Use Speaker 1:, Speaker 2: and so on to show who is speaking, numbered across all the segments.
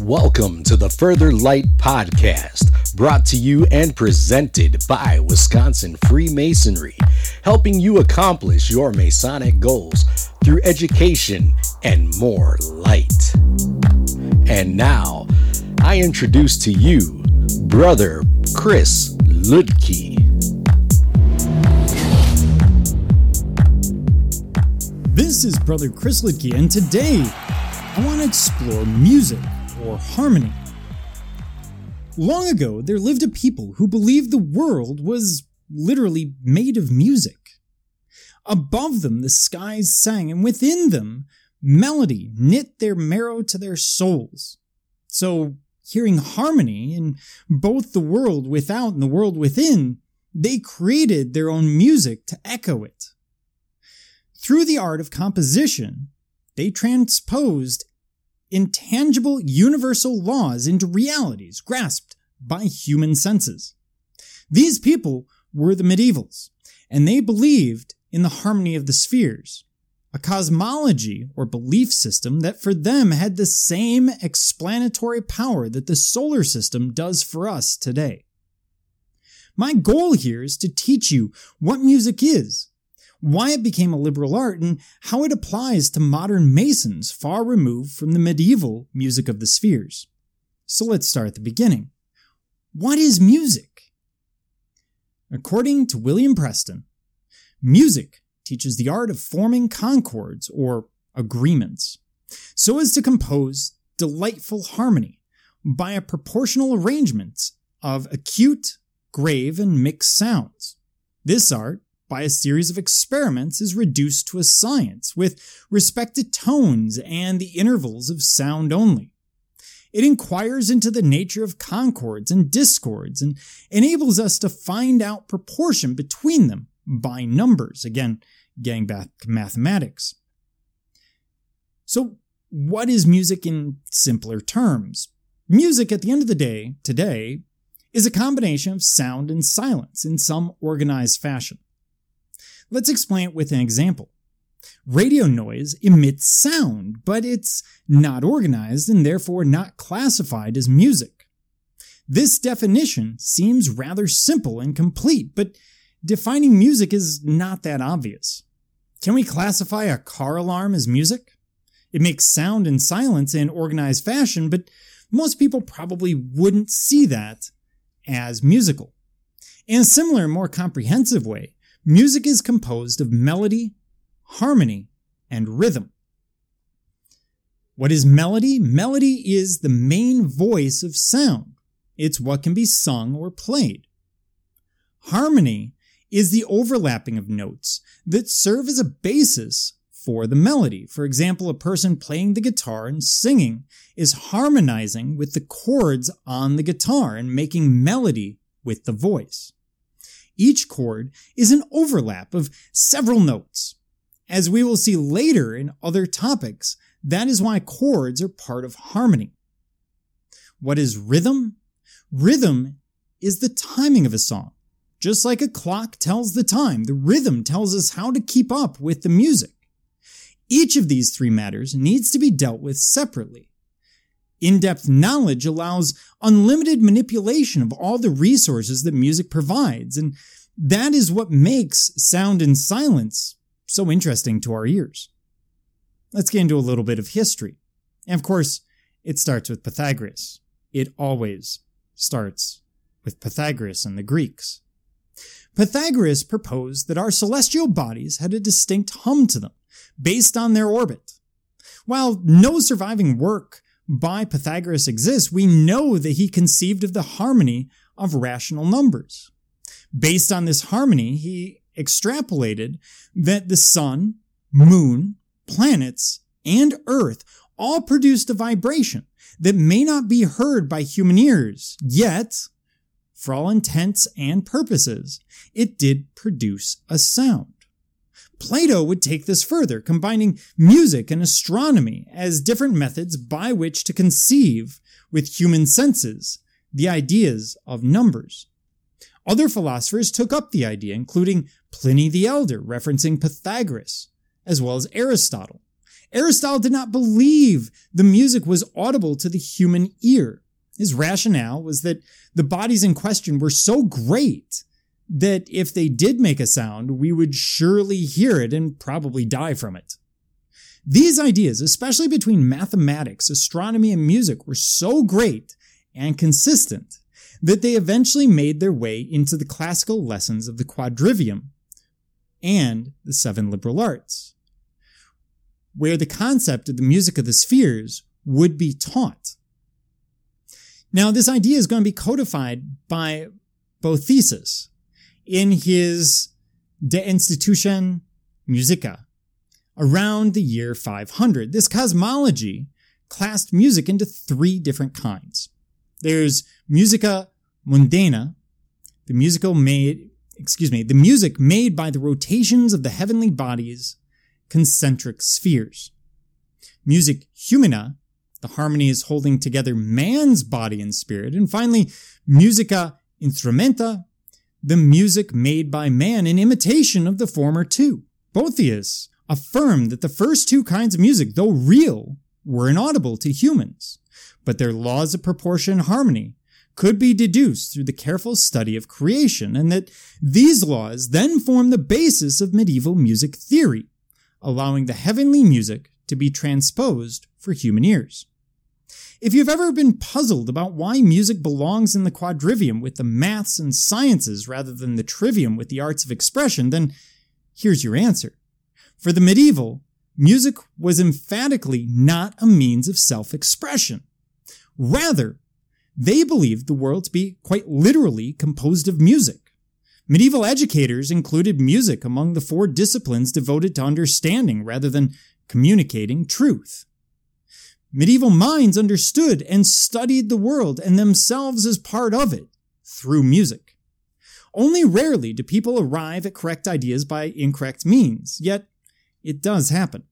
Speaker 1: Welcome to the Further Light Podcast, brought to you and presented by Wisconsin Freemasonry, helping you accomplish your Masonic goals through education and more light. And now, I introduce to you Brother Chris Ludke.
Speaker 2: This is Brother Chris Ludke, and today I want to explore music or harmony. Long ago, there lived a people who believed the world was literally made of music. Above them, the skies sang, and within them, melody knit their marrow to their souls. So, hearing harmony in both the world without and the world within, they created their own music to echo it. Through the art of composition, they transposed intangible universal laws into realities grasped by human senses. These people were the medievals, and they believed in the harmony of the spheres, a cosmology or belief system that for them had the same explanatory power that the solar system does for us today. My goal here is to teach you what music is why it became a liberal art, and how it applies to modern Masons far removed from the medieval music of the spheres. So let's start at the beginning. What is music? According to William Preston, music teaches the art of forming concords or agreements so as to compose delightful harmony by a proportional arrangement of acute, grave, and mixed sounds. This art by a series of experiments is reduced to a science with respect to tones and the intervals of sound only. It inquires into the nature of concords and discords and enables us to find out proportion between them by numbers. Again, getting back to mathematics. So, what is music in simpler terms? Music, at the end of the day, today, is a combination of sound and silence in some organized fashion. Let's explain it with an example. Radio noise emits sound, but it's not organized and therefore not classified as music. This definition seems rather simple and complete, but defining music is not that obvious. Can we classify a car alarm as music? It makes sound and silence in organized fashion, but most people probably wouldn't see that as musical. In a similar, more comprehensive way, Music is composed of melody, harmony, and rhythm. What is melody? Melody is the main voice of sound. It's what can be sung or played. Harmony is the overlapping of notes that serve as a basis for the melody. For example, a person playing the guitar and singing is harmonizing with the chords on the guitar and making melody with the voice. Each chord is an overlap of several notes. As we will see later in other topics, that is why chords are part of harmony. What is rhythm? Rhythm is the timing of a song. Just like a clock tells the time, the rhythm tells us how to keep up with the music. Each of these three matters needs to be dealt with separately. In depth knowledge allows unlimited manipulation of all the resources that music provides, and that is what makes sound and silence so interesting to our ears. Let's get into a little bit of history. And of course, it starts with Pythagoras. It always starts with Pythagoras and the Greeks. Pythagoras proposed that our celestial bodies had a distinct hum to them based on their orbit. While no surviving work by Pythagoras exists, we know that he conceived of the harmony of rational numbers. Based on this harmony, he extrapolated that the sun, moon, planets, and earth all produced a vibration that may not be heard by human ears, yet, for all intents and purposes, it did produce a sound. Plato would take this further, combining music and astronomy as different methods by which to conceive with human senses the ideas of numbers. Other philosophers took up the idea, including Pliny the Elder, referencing Pythagoras, as well as Aristotle, Aristotle did not believe the music was audible to the human ear. His rationale was that the bodies in question were so great that if they did make a sound, we would surely hear it and probably die from it. These ideas, especially between mathematics, astronomy, and music, were so great and consistent that they eventually made their way into the classical lessons of the quadrivium and the seven liberal arts, where the concept of the music of the spheres would be taught. Now, this idea is going to be codified by Boethius in his De Institutione Musica around the year 500. This cosmology classed music into three different kinds. There's musica mundana, the musical made, excuse me, the music made by the rotations of the heavenly bodies, concentric spheres. Music humana, the harmonies holding together man's body and spirit. And finally, musica instrumenta, the music made by man in imitation of the former two. Boethius affirmed that the first two kinds of music, though real, were inaudible to humans, but their laws of proportion and harmony could be deduced through the careful study of creation, and that these laws then form the basis of medieval music theory, allowing the heavenly music to be transposed for human ears. If you've ever been puzzled about why music belongs in the quadrivium with the maths and sciences rather than the trivium with the arts of expression, then here's your answer. For the medieval, music was emphatically not a means of self-expression. Rather, they believed the world to be quite literally composed of music. Medieval educators included music among the four disciplines devoted to understanding rather than communicating truth. Medieval minds understood and studied the world and themselves as part of it through music. Only rarely do people arrive at correct ideas by incorrect means, yet it does happen.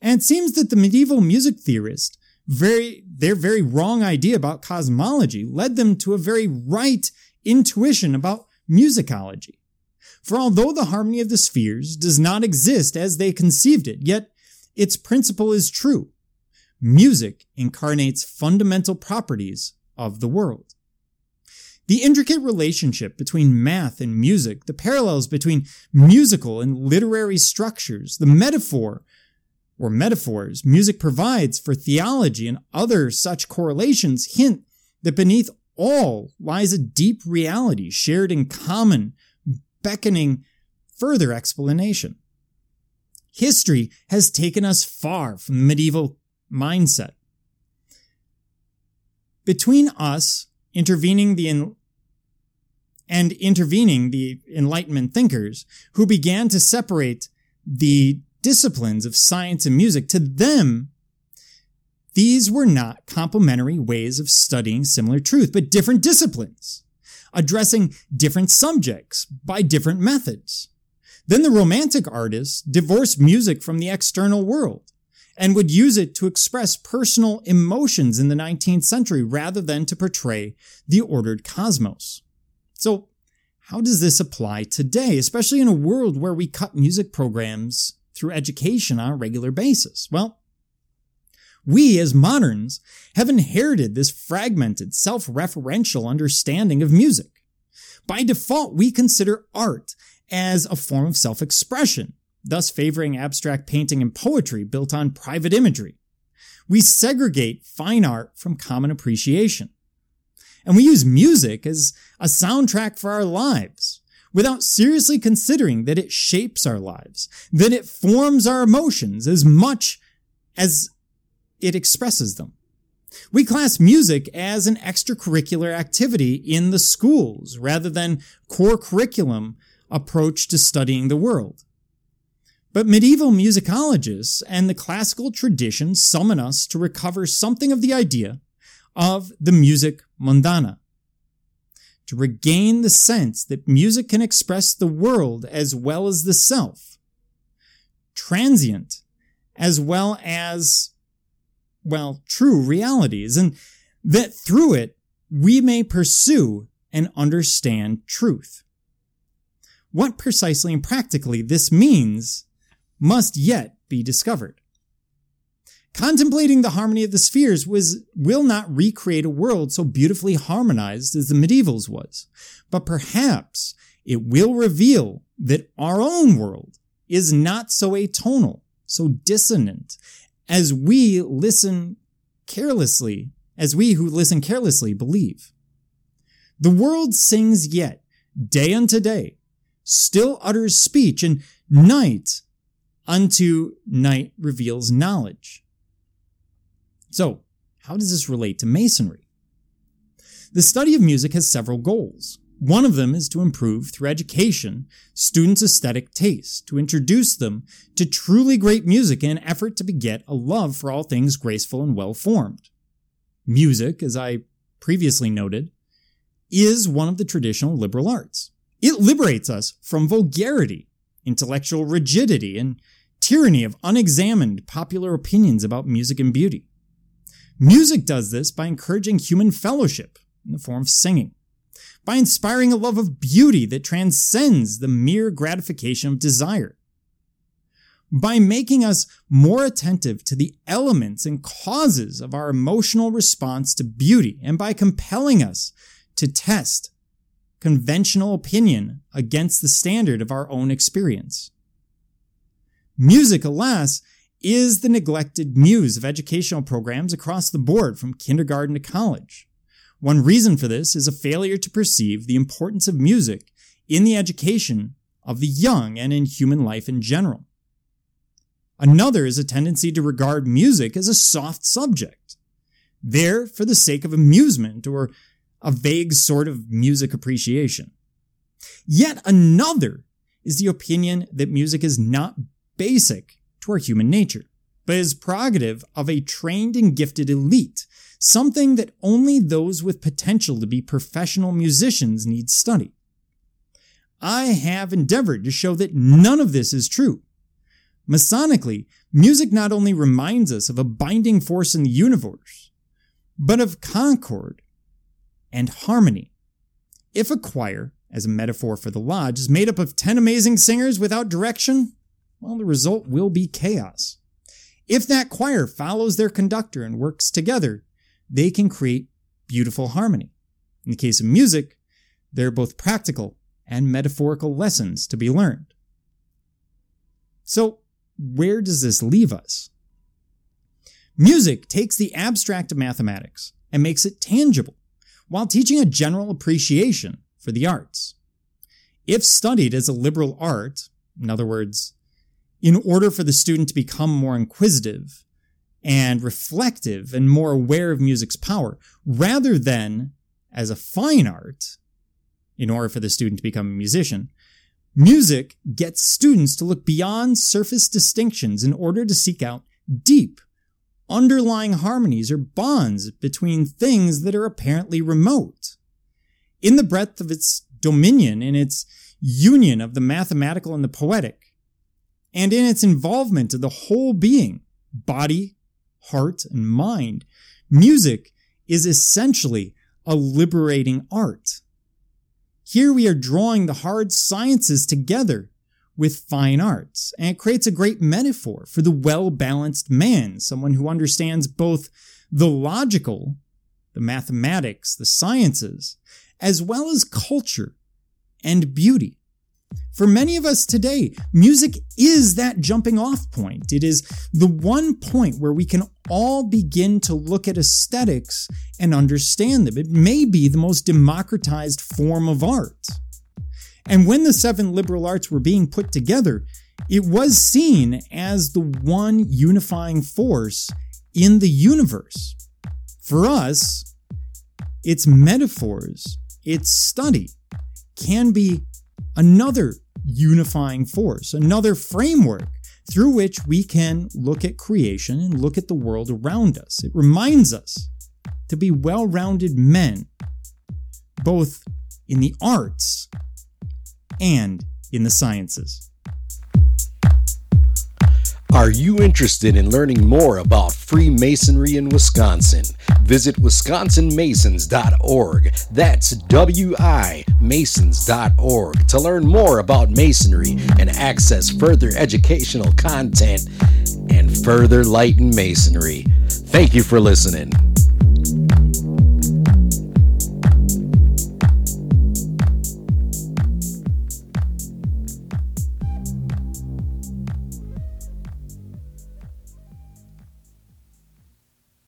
Speaker 2: And it seems that the medieval music theorist very their very wrong idea about cosmology led them to a very right intuition about musicology. For although the harmony of the spheres does not exist as they conceived it, yet its principle is true. Music incarnates fundamental properties of the world. The intricate relationship between math and music, the parallels between musical and literary structures, the metaphor or metaphors music provides for theology and other such correlations hint that beneath all lies a deep reality shared in common, beckoning further explanation. History has taken us far from the medieval mindset. Between us intervening the and intervening the Enlightenment thinkers who began to separate the disciplines of science and music. To them, these were not complementary ways of studying similar truth, but different disciplines, addressing different subjects by different methods. Then the Romantic artists divorced music from the external world and would use it to express personal emotions in the 19th century rather than to portray the ordered cosmos. So, how does this apply today, especially in a world where we cut music programs through education on a regular basis? Well, we as moderns have inherited this fragmented, self-referential understanding of music. By default, we consider art as a form of self-expression, thus favoring abstract painting and poetry built on private imagery. We segregate fine art from common appreciation. And we use music as a soundtrack for our lives without seriously considering that it shapes our lives, that it forms our emotions as much as it expresses them. We class music as an extracurricular activity in the schools rather than core curriculum approach to studying the world. But medieval musicologists and the classical tradition summon us to recover something of the idea of the music mundana. To regain the sense that music can express the world as well as the self. Transient as well as, well, true realities, and that through it we may pursue and understand truth. What precisely and practically this means must yet be discovered. Contemplating the harmony of the spheres was, will not recreate a world so beautifully harmonized as the medievals was, but perhaps it will reveal that our own world is not so atonal, so dissonant, as we listen carelessly, as we who listen carelessly believe. The world sings yet, day unto day, still utters speech, and night unto night reveals knowledge. So, how does this relate to masonry? The study of music has several goals. One of them is to improve, through education, students' aesthetic taste, to introduce them to truly great music in an effort to beget a love for all things graceful and well formed. Music, as I previously noted, is one of the traditional liberal arts. It liberates us from vulgarity, intellectual rigidity, and tyranny of unexamined popular opinions about music and beauty. Music does this by encouraging human fellowship in the form of singing by inspiring a love of beauty that transcends the mere gratification of desire, by making us more attentive to the elements and causes of our emotional response to beauty, and by compelling us to test conventional opinion against the standard of our own experience. Music, alas, is the neglected muse of educational programs across the board from kindergarten to college. One reason for this is a failure to perceive the importance of music in the education of the young and in human life in general. Another is a tendency to regard music as a soft subject, there for the sake of amusement or a vague sort of music appreciation. Yet another is the opinion that music is not basic to our human nature, but is prerogative of a trained and gifted elite something that only those with potential to be professional musicians need study. I have endeavored to show that none of this is true. Masonically, music not only reminds us of a binding force in the universe, but of concord and harmony. If a choir, as a metaphor for the lodge, is made up of 10 amazing singers without direction, well, the result will be chaos. If that choir follows their conductor and works together, they can create beautiful harmony. In the case of music, there are both practical and metaphorical lessons to be learned. So, where does this leave us? Music takes the abstract of mathematics and makes it tangible, while teaching a general appreciation for the arts. If studied as a liberal art, in other words, in order for the student to become more inquisitive and reflective and more aware of music's power rather than as a fine art in order for the student to become a musician. Music gets students to look beyond surface distinctions in order to seek out deep, underlying harmonies or bonds between things that are apparently remote. In the breadth of its dominion, in its union of the mathematical and the poetic, and in its involvement of the whole being, body, heart, and mind, music is essentially a liberating art. Here we are drawing the hard sciences together with fine arts, and it creates a great metaphor for the well balanced man, someone who understands both the logical, the mathematics, the sciences, as well as culture and beauty. For many of us today, music is that jumping off point. It is the one point where we can all begin to look at aesthetics and understand them. It may be the most democratized form of art. And when the seven liberal arts were being put together, it was seen as the one unifying force in the universe. For us, its metaphors, its study can be another unifying force, another framework through which we can look at creation and look at the world around us. It reminds us to be well rounded men, both in the arts and in the sciences.
Speaker 1: Are you interested in learning more about Freemasonry in Wisconsin? Visit wisconsinmasons.org. That's W I masons.org to learn more about Masonry and access further educational content and further light in Masonry. Thank you for listening.